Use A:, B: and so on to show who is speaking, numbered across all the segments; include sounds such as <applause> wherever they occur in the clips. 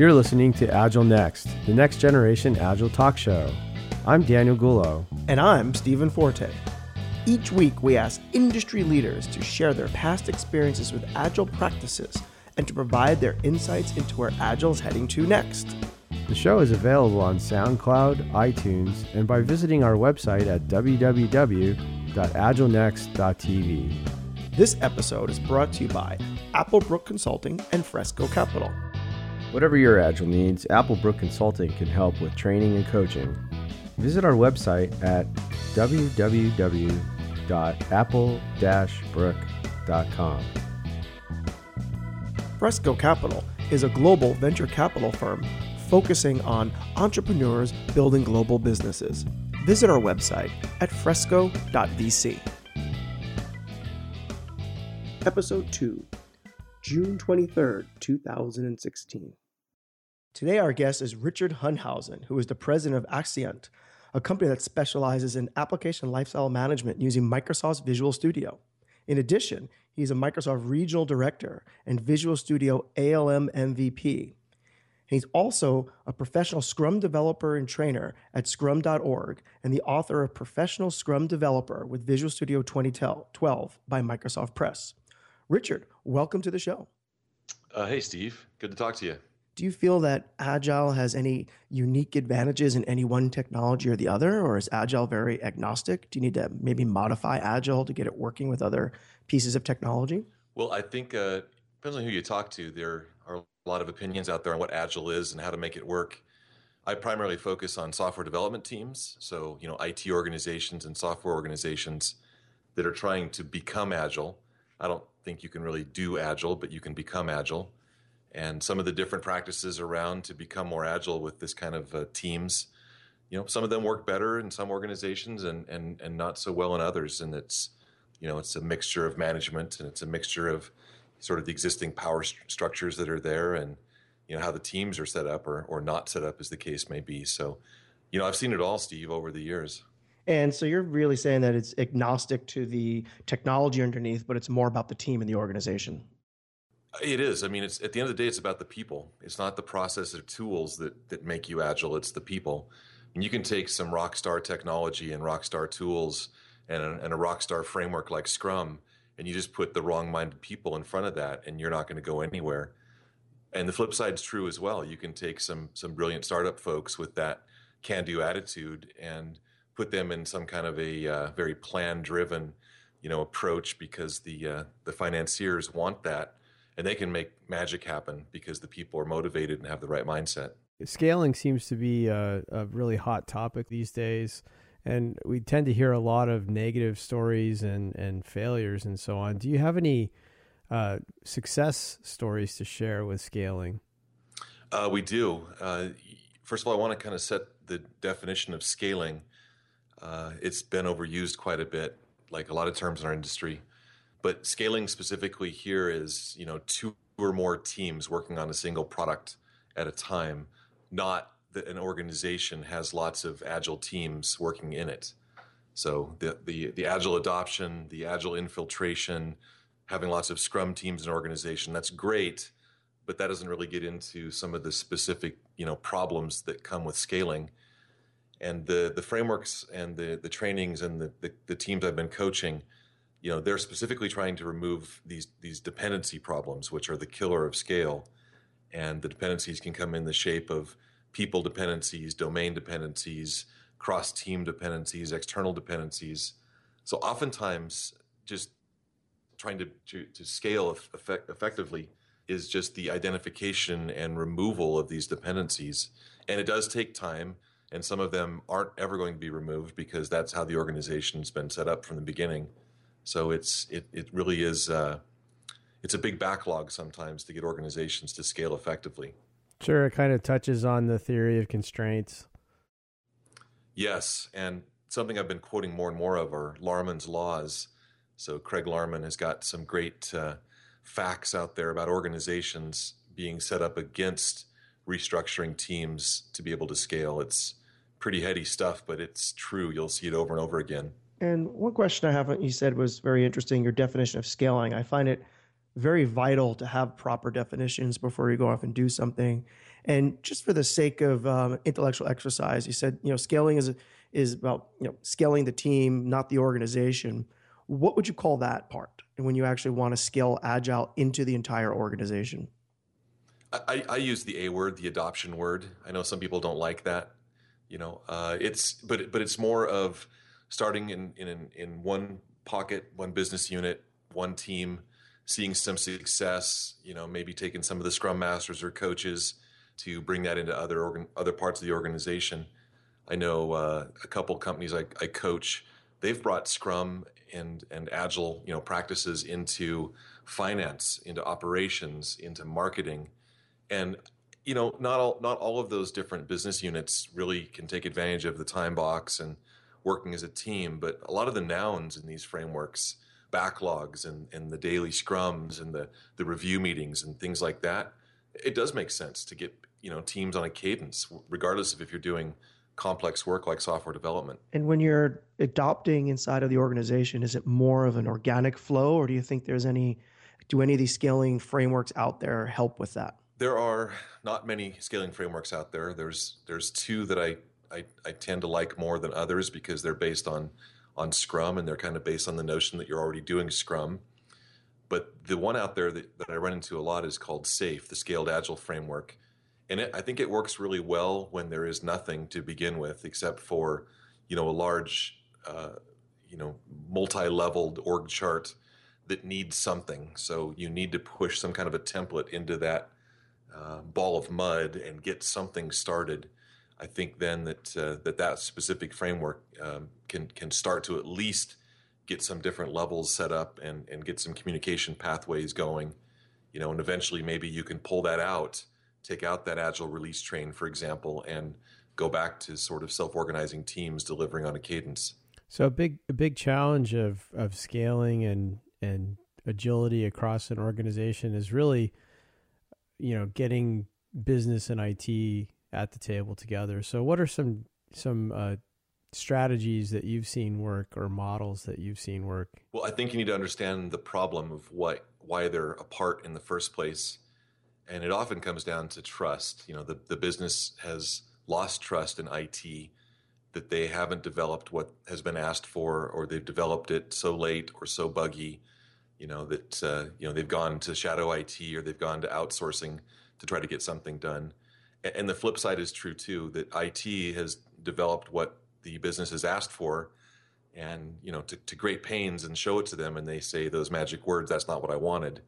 A: You're listening to Agile Next, the next generation Agile talk show. I'm Daniel Gullo.
B: And I'm Stephen Forte. Each week, we ask industry leaders to share their past experiences with Agile practices and to provide their insights into where Agile is heading to next.
A: The show is available on SoundCloud, iTunes, and by visiting our website at www.agilenext.tv.
B: This episode is brought to you by Applebrook Consulting and Fresco Capital.
A: Whatever your Agile needs, Applebrook Consulting can help with training and coaching. Visit our website at www.apple-brook.com.
B: Fresco Capital is a global venture capital firm focusing on entrepreneurs building global businesses. Visit our website at fresco.vc. Episode 2, June 23rd, 2016. Today, our guest is Richard Hundhausen, who is the president of Accentient, a company that specializes in application lifecycle management using Microsoft's Visual Studio. In addition, he's a Microsoft Regional Director and Visual Studio ALM MVP. He's also a professional Scrum developer and trainer at scrum.org and the author of Professional Scrum Developer with Visual Studio 2012 by Microsoft Press. Richard, welcome to the show.
C: Uh, hey, Steve. Good to talk to you.
B: Do you feel that Agile has any unique advantages in any one technology or the other, or is Agile very agnostic? Do you need to maybe modify Agile to get it working with other pieces of technology?
C: Well, I think uh, depends on who you talk to. There are a lot of opinions out there on what Agile is and how to make it work. I primarily focus on software development teams, so you know IT organizations and software organizations that are trying to become agile. I don't think you can really do agile, but you can become agile. And some of the different practices around to become more agile with this kind of uh, teams, you know, some of them work better in some organizations and, and, and not so well in others. And it's, you know, it's a mixture of management and it's a mixture of sort of the existing power st- structures that are there and, you know, how the teams are set up or, or not set up as the case may be. So, you know, I've seen it all, Steve, over the years.
B: And so you're really saying that it's agnostic to the technology underneath, but it's more about the team and the organization.
C: It is. I mean, it's at the end of the day, it's about the people. It's not the process or tools that that make you agile. It's the people. And you can take some rock star technology and rock star tools and a, and a rock star framework like Scrum, and you just put the wrong minded people in front of that, and you're not going to go anywhere. And the flip side is true as well. You can take some some brilliant startup folks with that can do attitude and put them in some kind of a uh, very plan driven, you know, approach because the uh, the financiers want that and they can make magic happen because the people are motivated and have the right mindset.
A: Scaling seems to be a, a, really hot topic these days, and we tend to hear a lot of negative stories and, and failures and so on. Do you have any uh, success stories to share with scaling?
C: Uh, we do. Uh, first of all, I want to kind of set the definition of scaling. Uh, it's been overused quite a bit, like a lot of terms in our industry. But scaling specifically here is, you know, two or more teams working on a single product at a time, not that an organization has lots of agile teams working in it. So the, the, the agile adoption, the agile infiltration, having lots of scrum teams in an organization, that's great, but that doesn't really get into some of the specific, you know, problems that come with scaling. And the the frameworks and the the trainings and the, the, the teams I've been coaching – you know they're specifically trying to remove these these dependency problems which are the killer of scale. And the dependencies can come in the shape of people dependencies domain dependencies cross team dependencies external dependencies. So oftentimes just trying to, to, to scale effect, effectively is just the identification and removal of these dependencies. And it does take time and some of them aren't ever going to be removed because that's how the organization's been set up from the beginning so it's it it really is uh, it's a big backlog sometimes to get organizations to scale effectively.
A: Sure, it kind of touches on the theory of constraints.
C: Yes, and something I've been quoting more and more of are Larman's laws. So Craig Larman has got some great uh, facts out there about organizations being set up against restructuring teams to be able to scale. It's pretty heady stuff, but it's true. You'll see it over and over again.
B: And one question I have, you said was very interesting your definition of scaling. I find it very vital to have proper definitions before you go off and do something. And just for the sake of um, intellectual exercise, you said you know scaling is is about you know scaling the team, not the organization. What would you call that part? And when you actually want to scale agile into the entire organization?
C: I, I use the A word, the adoption word. I know some people don't like that. You know, uh, it's but but it's more of starting in in in one pocket, one business unit, one team, seeing some success. You know, maybe taking some of the scrum masters or coaches to bring that into other organ, other parts of the organization. I know uh, a couple companies I, I coach. They've brought Scrum and and Agile, you know, practices into finance, into operations, into marketing, and you know, not all not all of those different business units really can take advantage of the time box and working as a team. But a lot of the nouns in these frameworks, backlogs and, and the daily scrums and the, the review meetings and things like that, it does make sense to get you know teams on a cadence, regardless of if you're doing complex work like software development.
B: And when you're adopting inside of the organization, is it more of an organic flow, or do you think there's any do any of these scaling frameworks out there help with that?
C: There are not many scaling frameworks out there. There's there's two that I, I, I tend to like more than others because they're based on on Scrum and they're kind of based on the notion that you're already doing Scrum. But the one out there that, that I run into a lot is called SAFe, the Scaled Agile Framework and it, I think it works really well when there is nothing to begin with, except for, you know, a large, uh, you know, multi-leveled org chart that needs something. So you need to push some kind of a template into that uh, ball of mud and get something started. I think then that uh, that that specific framework um, can can start to at least get some different levels set up and and get some communication pathways going, you know, and eventually maybe you can pull that out take out that agile release train, for example, and go back to sort of self-organizing teams delivering on a cadence.
A: So a big a big challenge of of scaling and and agility across an organization is really you know getting business and IT at the table together. So what are some some uh, strategies that you've seen work or models that you've seen work?
C: Well, I think you need to understand the problem of what why they're apart in the first place and it often comes down to trust. You know, the, the business has lost trust in IT that they haven't developed what has been asked for, or they've developed it so late or so buggy, you know, that, uh, you know, they've gone to shadow IT or they've gone to outsourcing to try to get something done. And the flip side is true too, that IT has developed what the business has asked for and, you know, to, to great pains and show it to them and they say those magic words, that's not what I wanted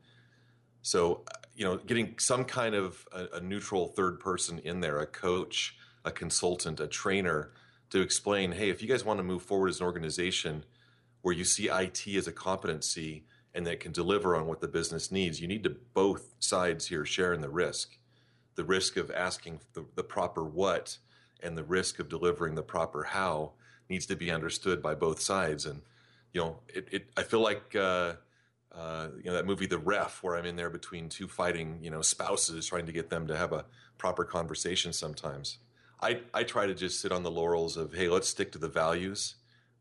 C: so, you know, getting some kind of a, a, neutral third person in there, a coach, a consultant, a trainer to explain, hey, if you guys want to move forward as an organization where you see IT as a competency and that can deliver on what the business needs, you need to both sides here share in the risk. The risk of asking the, the proper what and the risk of delivering the proper how needs to be understood by both sides. And, you know, it, it I feel like, uh, uh, you know that movie The Ref, where I'm in there between two fighting you know spouses, trying to get them to have a proper conversation. Sometimes I I try to just sit on the laurels of hey, let's stick to the values.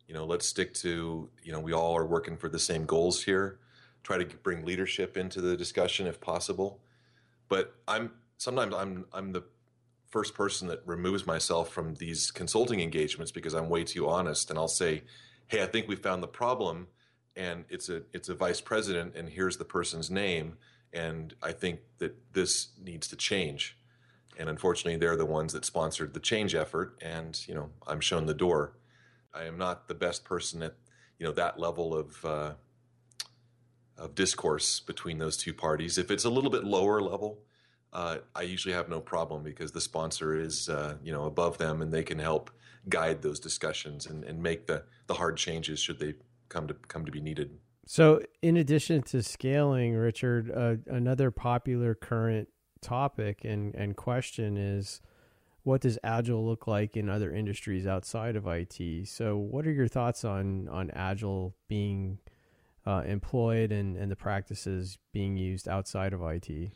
C: You know, let's stick to you know we all are working for the same goals here. Try to bring leadership into the discussion if possible. But I'm sometimes I'm I'm the first person that removes myself from these consulting engagements because I'm way too honest, and I'll say, hey, I think we found the problem and it's a it's a vice president and here's the person's name and I think that this needs to change. And unfortunately, they're the ones that sponsored the change effort, and you know I'm shown the door. I am not the best person at you know that level of uh, of discourse between those two parties. If it's a little bit lower level, uh, I usually have no problem because the sponsor is uh, you know above them and they can help guide those discussions and, and make the the hard changes should they come to come to be needed.
A: So, in addition to scaling, Richard, uh, another popular current topic and and question is what does agile look like in other industries outside of IT? So, what are your thoughts on on agile being uh, employed and and the practices being used outside of IT?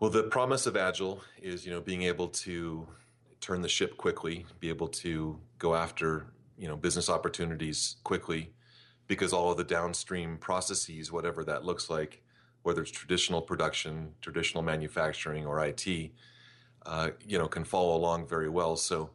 C: Well, the promise of agile is you know being able to turn the ship quickly, be able to go after you know business opportunities quickly, because all of the downstream processes, whatever that looks like, whether it's traditional production, traditional manufacturing, or IT, uh, you know, can follow along very well. So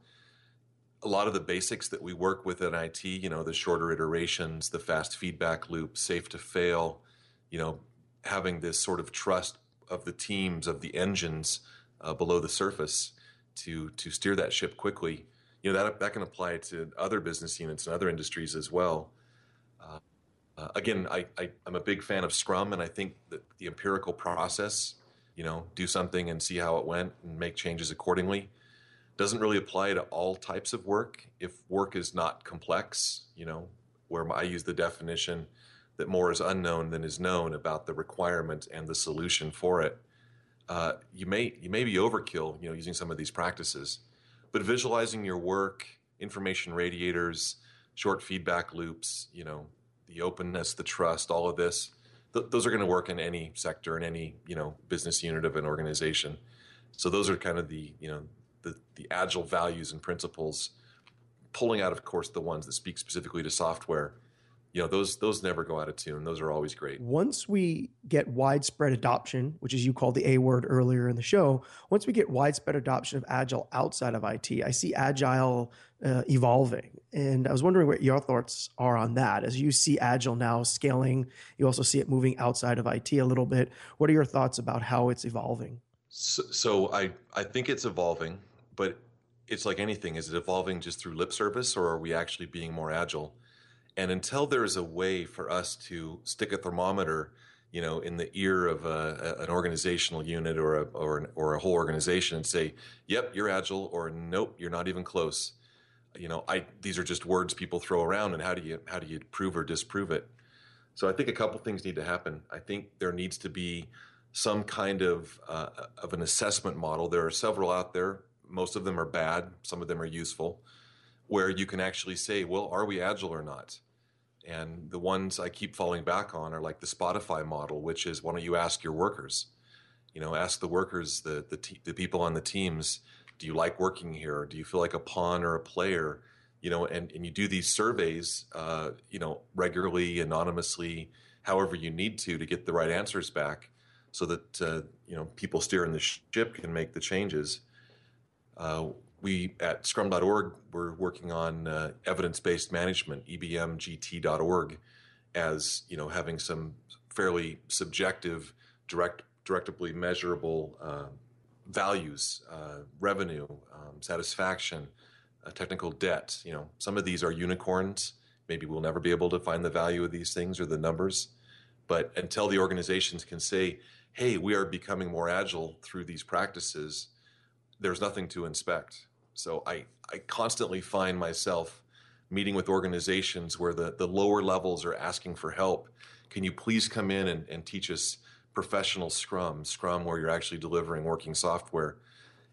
C: a lot of the basics that we work with in IT, you know, the shorter iterations, the fast feedback loop, safe to fail, you know, having this sort of trust of the teams of the engines uh, below the surface to to steer that ship quickly. You know that that can apply to other business units and other industries as well. Uh, uh, again, I, I am a big fan of Scrum, and I think that the empirical process, you know, do something and see how it went and make changes accordingly, doesn't really apply to all types of work. If work is not complex, you know, where I use the definition that more is unknown than is known about the requirement and the solution for it. Uh, you may you may be overkill, you know, using some of these practices, but visualizing your work, information radiators, short feedback loops, you know, the openness, the trust, all of this, th- those are going to work in any sector in any you know business unit of an organization. So those are kind of the you know the the agile values and principles, pulling out, of course, the ones that speak specifically to software you know those those never go out of tune. Those are always great.
B: Once we get widespread adoption which is you called the a word earlier in the show once we get widespread adoption of agile outside of it i see agile uh, evolving. And i was wondering what your thoughts are on that. As you see agile now scaling you also see it moving outside of it a little bit. What are your thoughts about how it's evolving?
C: So, so i i think it's evolving but it's like anything. Is it evolving just through lip service or are we actually being more agile and until there's a way for us to stick a thermometer, you know, in the ear of a, an organizational unit or a, or, an, or a whole organization and say, "Yep, you're agile," or "Nope, you're not even close." You know, I these are just words people throw around, and how do you how do you prove or disprove it? So I think a couple things need to happen. I think there needs to be some kind of uh, of an assessment model. There are several out there. Most of them are bad. Some of them are useful, where you can actually say, "Well, are we agile or not?" And the ones I keep falling back on are like the Spotify model, which is why don't you ask your workers? You know, ask the workers, the the, te- the people on the teams, do you like working here? Do you feel like a pawn or a player? You know, and, and you do these surveys, uh, you know, regularly, anonymously, however you need to to get the right answers back, so that uh, you know people steering the ship can make the changes. Uh, we at scrum.org we're working on uh, evidence-based management ebmgt.org as you know having some fairly subjective direct measurable uh, values uh, revenue um, satisfaction uh, technical debt you know. Some of these are unicorns. Maybe we'll never be able to find the value of these things or the numbers. But until the organizations can say hey we are becoming more agile through these practices there's nothing to inspect so I, I constantly find myself meeting with organizations where the, the lower levels are asking for help. Can you please come in and, and teach us professional Scrum, Scrum where you're actually delivering working software?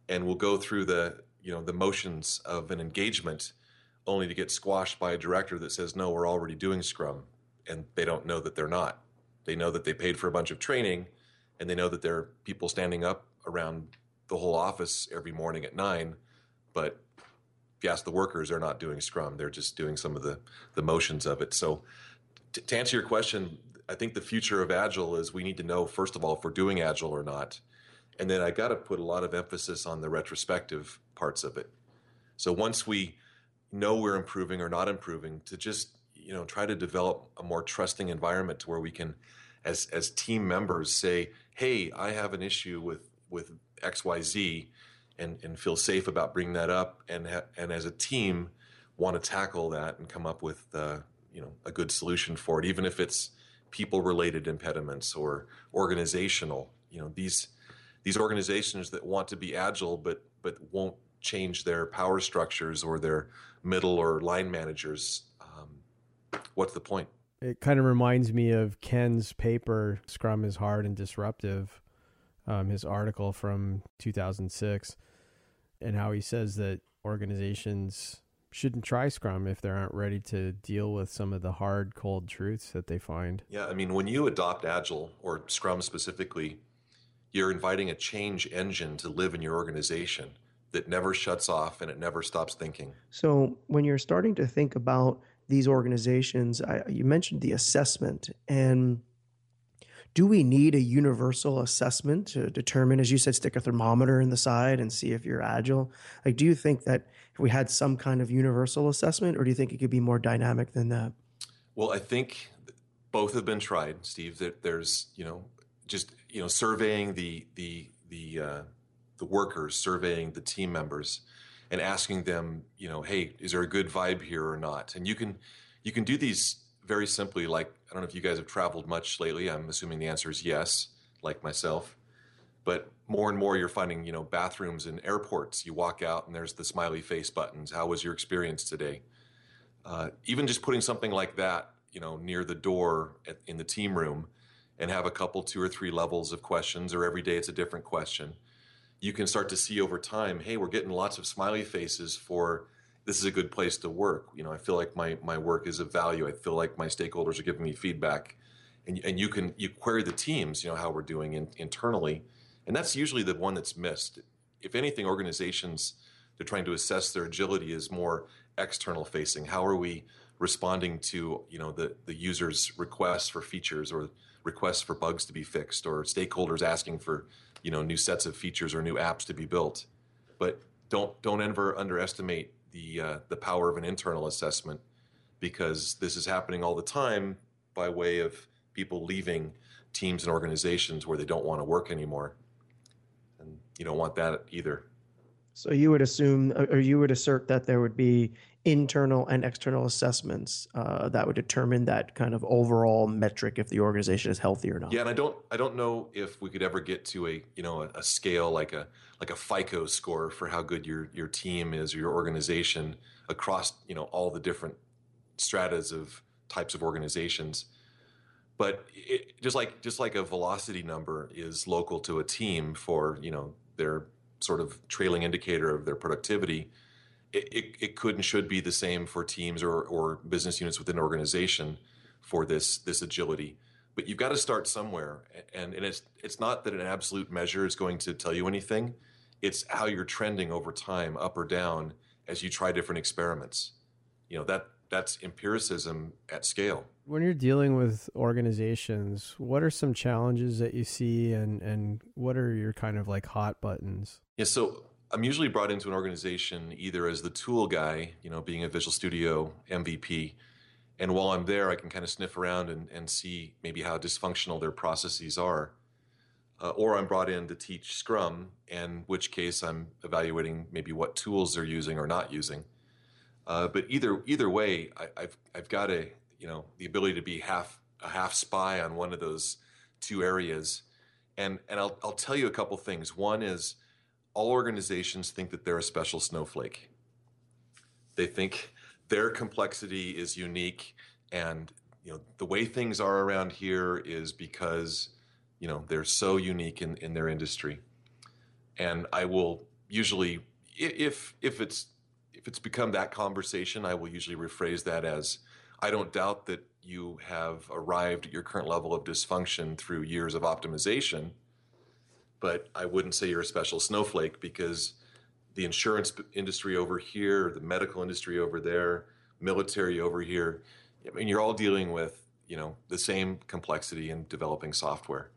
C: And we'll go through the, you know, the motions of an engagement only to get squashed by a director that says, no, we're already doing Scrum. And they don't know that they're not. They know that they paid for a bunch of training and they know that there are people standing up around the whole office every morning at nine but if you ask the workers, they're not doing Scrum. They're just doing some of the, the motions of it. So, t- to answer your question, I think the future of Agile is we need to know, first of all, if we're doing Agile or not. And then I got to put a lot of emphasis on the retrospective parts of it. So, once we know we're improving or not improving, to just you know try to develop a more trusting environment to where we can as as team members say hey i have an issue with with xyz and, and feel safe about bringing that up and and as a team want to tackle that and come up with uh, you know a good solution for it even if it's people related impediments or organizational you know these these organizations that want to be agile but but won't change their power structures or their middle or line managers um, what's the point?
A: It kind of reminds me of ken's paper scrum is hard and disruptive um, his article from 2006 and how he says that organizations shouldn't try Scrum if they aren't ready to deal with some of the hard, cold truths that they find.
C: Yeah, I mean, when you adopt Agile or Scrum specifically, you're inviting a change engine to live in your organization that never shuts off and it never stops thinking.
B: So, when you're starting to think about these organizations, I, you mentioned the assessment and do we need a universal assessment to determine, as you said, stick a thermometer in the side and see if you're agile? Like, do you think that if we had some kind of universal assessment, or do you think it could be more dynamic than that?
C: Well, I think both have been tried, Steve. That there's, you know, just you know, surveying the the the uh, the workers, surveying the team members, and asking them, you know, hey, is there a good vibe here or not? And you can you can do these very simply. Like I don't know if you guys have traveled much lately. I'm assuming the answer is yes, like myself. But more and more, you're finding, you know, bathrooms in airports. You walk out and there's the smiley face buttons. How was your experience today? Uh, even just putting something like that, you know, near the door at, in the team room, and have a couple, two or three levels of questions, or every day it's a different question. You can start to see over time, hey, we're getting lots of smiley faces for this is a good place to work. You know, I feel like my my work is of value. I feel like my stakeholders are giving me feedback, and and you can you query the teams, you know, how we're doing in, internally, and that's usually the one that's missed. If anything, organizations they're trying to assess their agility is more external facing. How are we responding to you know the the users' requests for features or requests for bugs to be fixed or stakeholders asking for you know new sets of features or new apps to be built? But don't don't ever underestimate the uh, the power of an internal assessment because this is happening all the time by way of people leaving teams and organizations where they don't want to work anymore. And you don't want that either.
B: So you would assume, or you would assert that there would be internal and external assessments uh, that would determine that kind of overall metric if the organization is healthy or not.
C: Yeah, and I don't, I don't know if we could ever get to a, you know, a, a scale like a like a FICO score for how good your your team is or your organization across, you know, all the different stratas of types of organizations. But it, just like just like a velocity number is local to a team for you know their sort of trailing indicator of their productivity, it, it, it, could and should be the same for teams or, or business units within an organization for this this agility. But you've got to start somewhere, and, and it's it's not that an absolute measure is going to tell you anything. It's how you're trending over time, up or down, as you try different experiments. You know that that's empiricism at scale.
A: When you're dealing with organizations, what are some challenges that you see and, and what are your kind of like hot buttons?
C: Yeah, so I'm usually brought into an organization either as the tool guy, you know, being a Visual Studio MVP. And while I'm there, I can kind of sniff around and, and see maybe how dysfunctional their processes are. Uh, or I'm brought in to teach Scrum, in which case I'm evaluating maybe what tools they're using or not using. Uh, but either either way, I, have I've got a you know the ability to be half a half spy on one of those two areas, and and I'll I'll tell you a couple things. One is all organizations think that they're a special snowflake. They think their complexity is unique, and you know the way things are around here is because you know they're so unique in, in their industry. And I will usually, if if it's if it's become that conversation, I will usually rephrase that as I don't doubt that you have arrived at your current level of dysfunction through years of optimization, but I wouldn't say you're a special snowflake because the insurance industry over here, the medical industry over there, military over here, I mean, you're all dealing with, you know, the same complexity in developing software.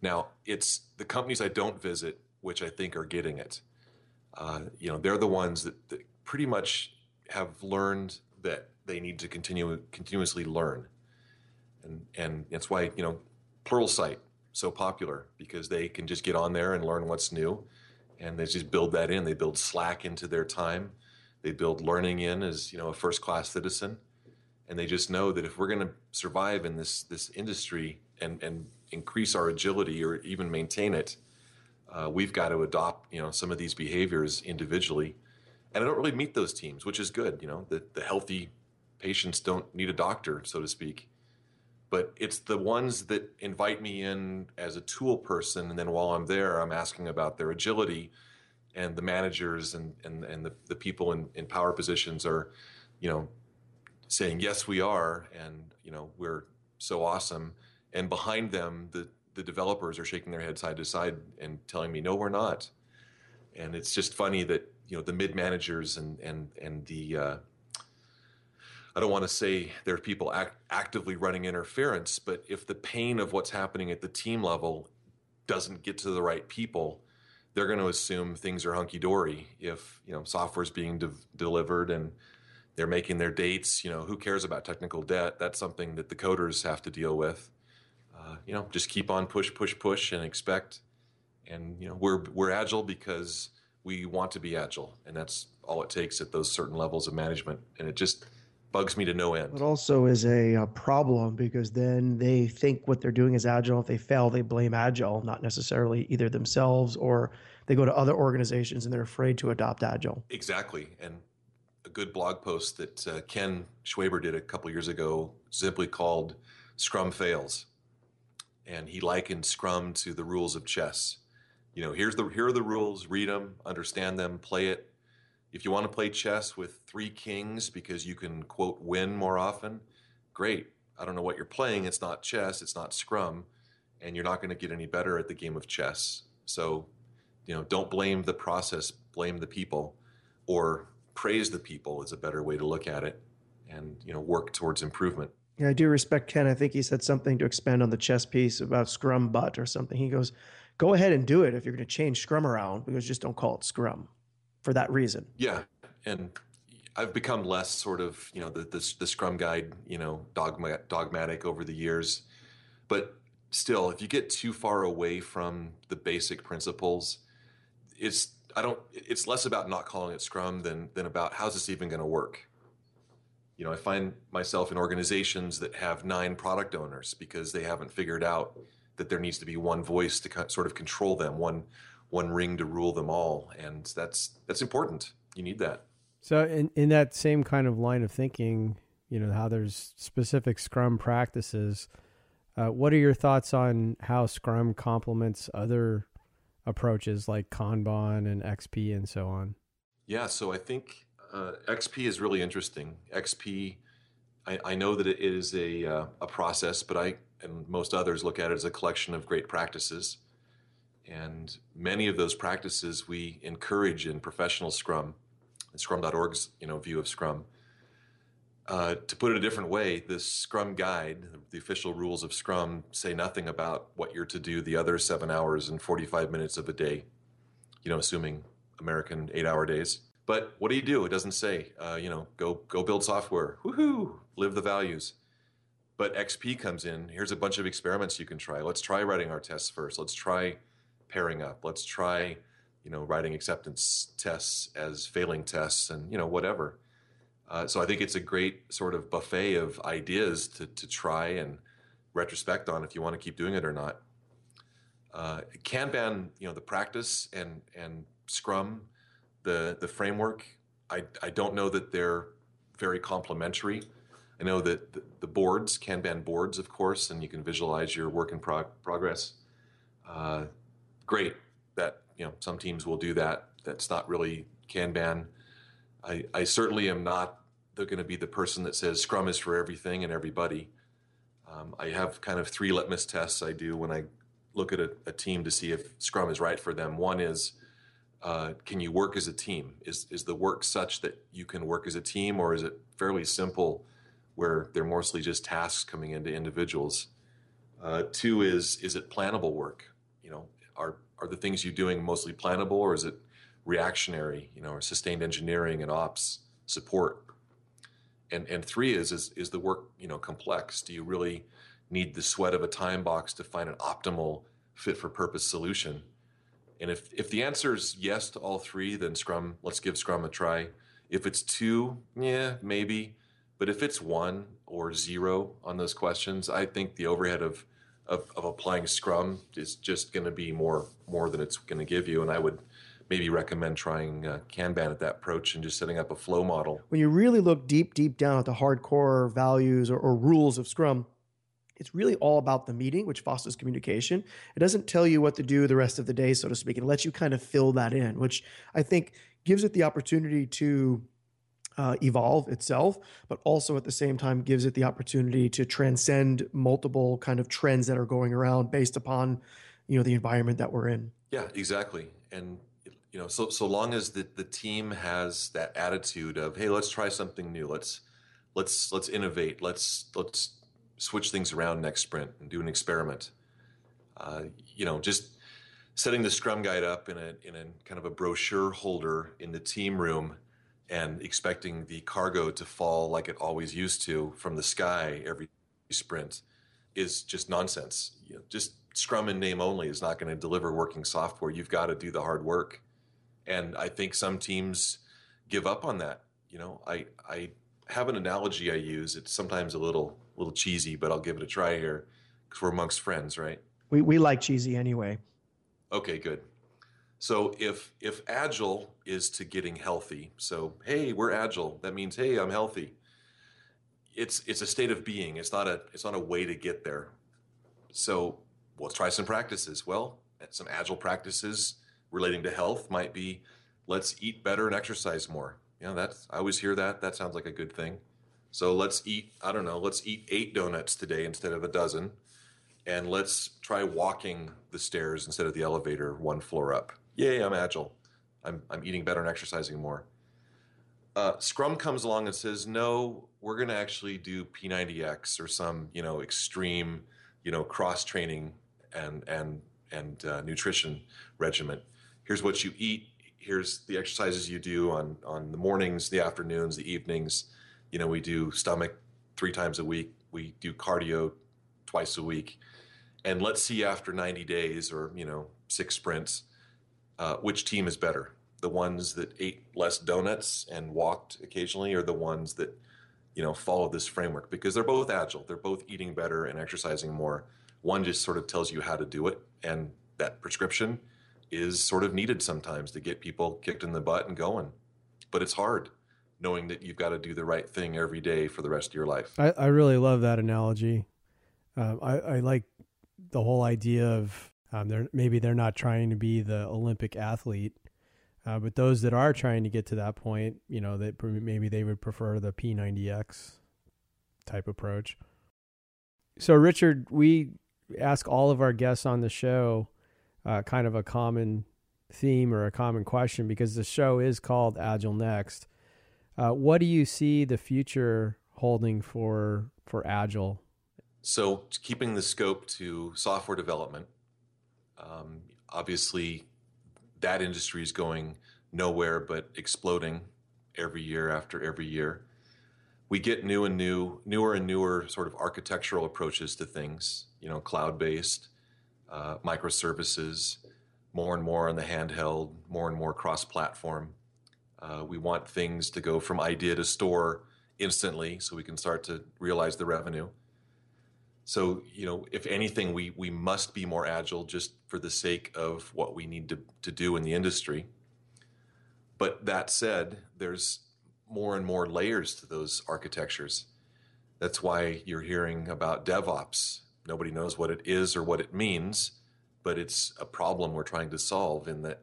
C: Now, it's the companies I don't visit, which I think are getting it. Uh, you know, they're the ones that, that pretty much have learned that they need to continue continuously learn, and and that's why you know Pluralsight so popular because they can just get on there and learn what's new, and they just build that in. They build Slack into their time, they build learning in as you know a first class citizen, and they just know that if we're going to survive in this this industry and and increase our agility or even maintain it, uh, we've got to adopt you know some of these behaviors individually and I don't really meet those teams, which is good. You know, the, the healthy patients don't need a doctor, so to speak. But it's the ones that invite me in as a tool person, and then while I'm there, I'm asking about their agility, and the managers and and, and the, the people in, in power positions are, you know, saying yes we are, and you know we're so awesome, and behind them the the developers are shaking their head side to side and telling me no we're not, and it's just funny that you know the mid managers and and and the uh, I don't want to say there are people act, actively running interference, but if the pain of what's happening at the team level doesn't get to the right people, they're going to assume things are hunky dory. If you know software is being de- delivered and they're making their dates, you know, who cares about technical debt? That's something that the coders have to deal with. Uh, you know, just keep on push, push, push, and expect. And you know, we're we're agile because we want to be agile, and that's all it takes at those certain levels of management. And it just bugs me to no end.
B: It also is a, a, problem because then they think what they're doing is agile. If they fail, they blame agile, not necessarily either themselves or they go to other organizations and they're afraid to adopt agile.
C: Exactly. And a good blog post that uh, Ken Schwaber did a couple years ago simply called Scrum Fails. And he likened Scrum to the rules of chess. You know, here's the here are the rules, read them, understand them, play it, if you want to play chess with three kings because you can, quote, win more often, great. I don't know what you're playing. It's not chess, it's not scrum, and you're not going to get any better at the game of chess. So, you know, don't blame the process, blame the people, or praise the people is a better way to look at it and, you know, work towards improvement.
B: Yeah, I do respect Ken. I think he said something to expand on the chess piece about ScrumBut or something. He goes, go ahead and do it if you're going to change Scrum around because just don't call it Scrum for that reason.
C: Yeah, and I've become less sort of you know the the, the Scrum guide you know dogma, dogmatic over the years, but still, if you get too far away from the basic principles, it's I don't. It's less about not calling it Scrum than than about how's this even going to work. You know, I find myself in organizations that have nine product owners because they haven't figured out that there needs to be one voice to sort of control them, one one ring to rule them all, and that's that's important. You need that.
A: So, in in that same kind of line of thinking, you know how there's specific Scrum practices. Uh, what are your thoughts on how Scrum complements other approaches like Kanban and XP and so on?
C: Yeah, so I think uh, XP is really interesting. XP, I, I know that it is a uh, a process, but I and most others look at it as a collection of great practices. And many of those practices we encourage in professional Scrum, and Scrum.org's you know view of Scrum. Uh, to put it a different way, the Scrum Guide, the official rules of Scrum, say nothing about what you're to do the other seven hours and 45 minutes of a day. You know, assuming American eight-hour days. But what do you do? It doesn't say. Uh, you know, go go build software. Woohoo! Live the values. But XP comes in. Here's a bunch of experiments you can try. Let's try writing our tests first. Let's try pairing up. Let's try, you know, writing acceptance tests as failing tests and, you know, whatever. Uh, so I think it's a great sort of buffet of ideas to, to try and retrospect on if you want to keep doing it or not. Uh, Kanban, you know, the practice and, and Scrum, the, the framework, I, I don't know that they're very complementary. I know that the, boards, Kanban boards, of course, and you can visualize your work in prog- progress. Uh, great that you know some teams will do that. That's not really Kanban. I, I certainly am not going to be the person that says Scrum is for everything and everybody. Um, I have kind of three litmus tests I do when I look at a, a team to see if Scrum is right for them. One is, uh, can you work as a team? Is is the work such that you can work as a team, or is it fairly simple, where they're mostly just tasks coming into individuals? Uh, two is is it plannable work? You know, are are the things you're doing mostly plannable or is it reactionary you know or sustained engineering and ops support? And and three is is is the work you know complex. Do you really need the sweat of a time box to find an optimal fit for purpose solution? And if if the answer is yes to all three then scrum let's give scrum a try. If it's two yeah maybe. But if it's one or zero on those questions i think the overhead of of, of applying Scrum is just going to be more more than it's going to give you. And I would maybe recommend trying uh, Kanban at that approach and just setting up a flow model.
B: When you really look deep, deep down at the hardcore values or, or rules of Scrum, it's really all about the meeting, which fosters communication. It doesn't tell you what to do the rest of the day, so to speak. It lets you kind of fill that in, which I think gives it the opportunity to uh, evolve itself, but also at the same time gives it the opportunity to transcend multiple kind of trends that are going around based upon, you know, the environment that we're in.
C: Yeah, exactly. And you know, so so long as the the team has that attitude of, hey, let's try something new. Let's let's let's innovate. Let's let's switch things around next sprint and do an experiment. Uh, you know, just setting the Scrum guide up in a in a kind of a brochure holder in the team room and expecting the cargo to fall like it always used to from the sky every sprint is just nonsense. You know, just Scrum in name only is not going to deliver working software. You've got to do the hard work, and I think some teams give up on that. You know, I I have an analogy I use. It's sometimes a little little cheesy, but I'll give it a try here because we're amongst friends, right?
B: We we like cheesy anyway.
C: Okay, good. So if if agile is to getting healthy, so hey, we're agile. That means hey, I'm healthy. It's it's a state of being. It's not a it's not a way to get there. So let's try some practices. Well, some agile practices relating to health might be let's eat better and exercise more. You know, that's I always hear that. That sounds like a good thing. So let's eat, I don't know, let's eat eight donuts today instead of a dozen. And let's try walking the stairs instead of the elevator one floor up. Yay, I'm agile. I'm, I'm eating better and exercising more. Uh, Scrum comes along and says, no, we're going to actually do P90X or some, you know, extreme, you know, cross training and, and, and uh, nutrition regimen. Here's what you eat. Here's the exercises you do on, on the mornings, the afternoons, the evenings. You know, we do stomach three times a week. We do cardio twice a week. And let's see after 90 days or, you know, six sprints, uh, which team is better? The ones that ate less donuts and walked occasionally or the ones that you know follow this framework? Because they're both agile. They're both eating better and exercising more. One just sort of tells you how to do it and that prescription is sort of needed sometimes to get people kicked in the butt and going. But it's hard knowing that you've got to do the right thing every day for the rest of your life.
A: I, I really love that analogy. Um, I, I like the whole idea of um, they're maybe they're not trying to be the olympic athlete uh, but those that are trying to get to that point, you know, that maybe they would prefer the P90X type approach. So, Richard, we ask all of our guests on the show uh, kind of a common theme or a common question because the show is called Agile Next. Uh, what do you see the future holding for for Agile?
C: So, keeping the scope to software development, um, obviously that industry is going nowhere but exploding every year after every year. We get new and new, newer and newer sort of architectural approaches to things, you know, cloud based, uh, microservices, more and more on the handheld, more and more cross platform. Uh, we want things to go from idea to store instantly so we can start to realize the revenue. So, you know, if anything, we, we must be more agile just for the sake of what we need to, to do in the industry. But that said, there's more and more layers to those architectures. That's why you're hearing about DevOps. Nobody knows what it is or what it means, but it's a problem we're trying to solve in that,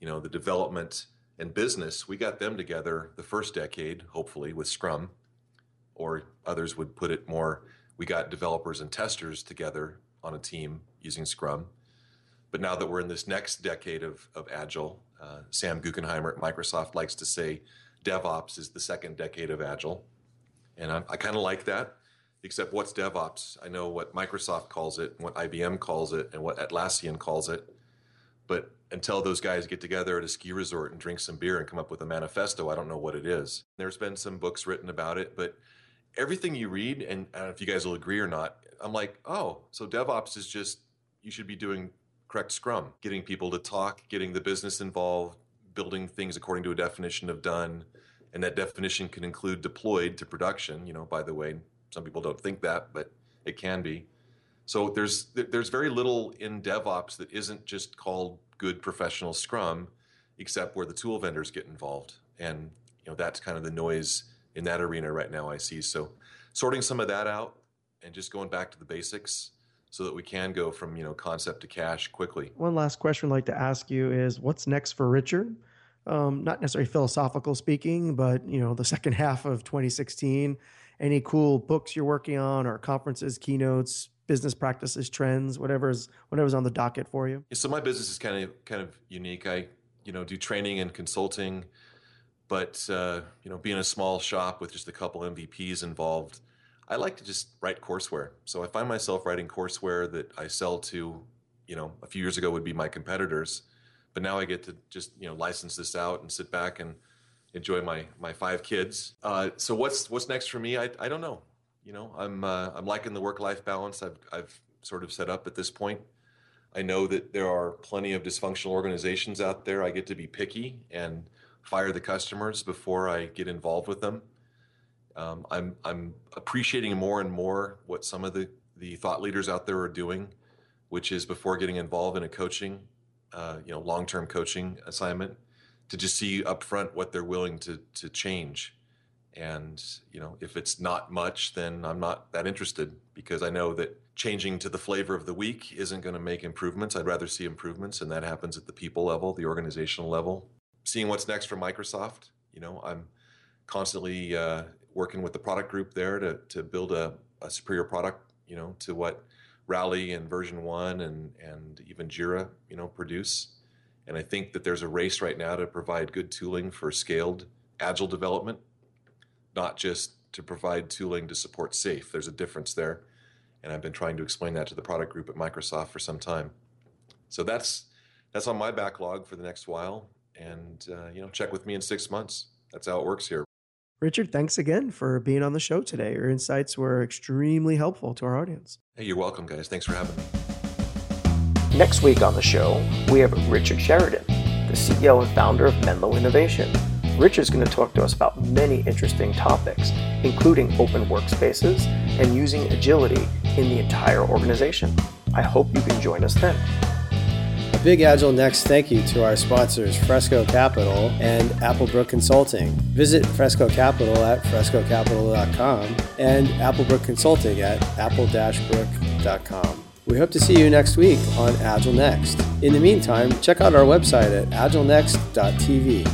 C: you know, the development and business, we got them together the first decade, hopefully, with Scrum, or others would put it more we got developers and testers together on a team using Scrum. But now that we're in this next decade of, of Agile, uh, Sam Guckenheimer at Microsoft likes to say DevOps is the second decade of Agile. And I, I kind of like that, except what's DevOps? I know what Microsoft calls it, what IBM calls it, and what Atlassian calls it. But until those guys get together at a ski resort and drink some beer and come up with a manifesto, I don't know what it is. There's been some books written about it, but everything you read, and I don't know if you guys will agree or not, I'm like, oh, so DevOps is just, you should be doing correct Scrum, getting people to talk, getting the business involved, building things according to a definition of done. And that definition can include deployed to production. You know, by the way, some people don't think that, but it can be. So there's there's very little in DevOps that isn't just called good professional Scrum, except where the tool vendors get involved, and you know that's kind of the noise in that arena right now I see. So sorting some of that out and just going back to the basics so that we can go from you know concept to cash quickly.
B: One last question I'd like to ask you is what's next for Richard? Um, not necessarily philosophical speaking, but you know the second <laughs> half of 2016. Any cool books you're working on, or conferences, keynotes, business practices, trends, whatever's whatever's on the docket for you?
C: Yeah, so my business is kind of kind of unique. I you know do training and consulting but uh, you know, being a small shop with just a couple MVPs involved, I like to just write courseware. So I find myself writing courseware that I sell to, you know, a few years ago would be my competitors, but now I get to just you know license this out and sit back and enjoy my my five kids. Uh, so what's what's next for me? I I don't know. You know, I'm uh, I'm liking the work life balance I've I've sort of set up at this point. I know that there are plenty of dysfunctional organizations out there. I get to be picky and fire the customers before I get involved with them. Um, I'm I'm appreciating more and more what some of the the thought leaders out there are doing, which is before getting involved in a coaching, uh, you know, long term coaching assignment, to just see upfront what they're willing to to change. And you know, if it's not much, then I'm not that interested because I know that changing to the flavor of the week isn't going to make improvements. I'd rather see improvements, and that happens at the people level, the organizational level. Seeing what's next for Microsoft, you know, I'm constantly uh, working with the product group there to to build a, a superior product, you know, to what Rally and VersionOne and and even Jira, you know, produce. And I think that there's a race right now to provide good tooling for scaled agile development, not just to provide tooling to support SAFe. There's a difference there. And I've been trying to explain that to the product group at Microsoft for some time. So that's that's on my backlog for the next while. And uh, you know, check with me in six months. That's how it works here.
B: Richard, thanks again for being on the show today. Your insights were extremely helpful to our audience.
C: Hey, you're welcome, guys. Thanks for having me.
B: Next week on the show, we have Richard Sheridan, the CEO and founder of Menlo Innovation. Richard's going to talk to us about many interesting topics, including open workspaces and using agility in the entire organization. I hope you can join us then
A: big Agile Next thank you to our sponsors, Fresco Capital and Applebrook Consulting. Visit Fresco Capital at frescocapital.com and Applebrook Consulting at apple-brook.com. We hope to see you next week on Agile Next. In the meantime, check out our website at agilenext.tv.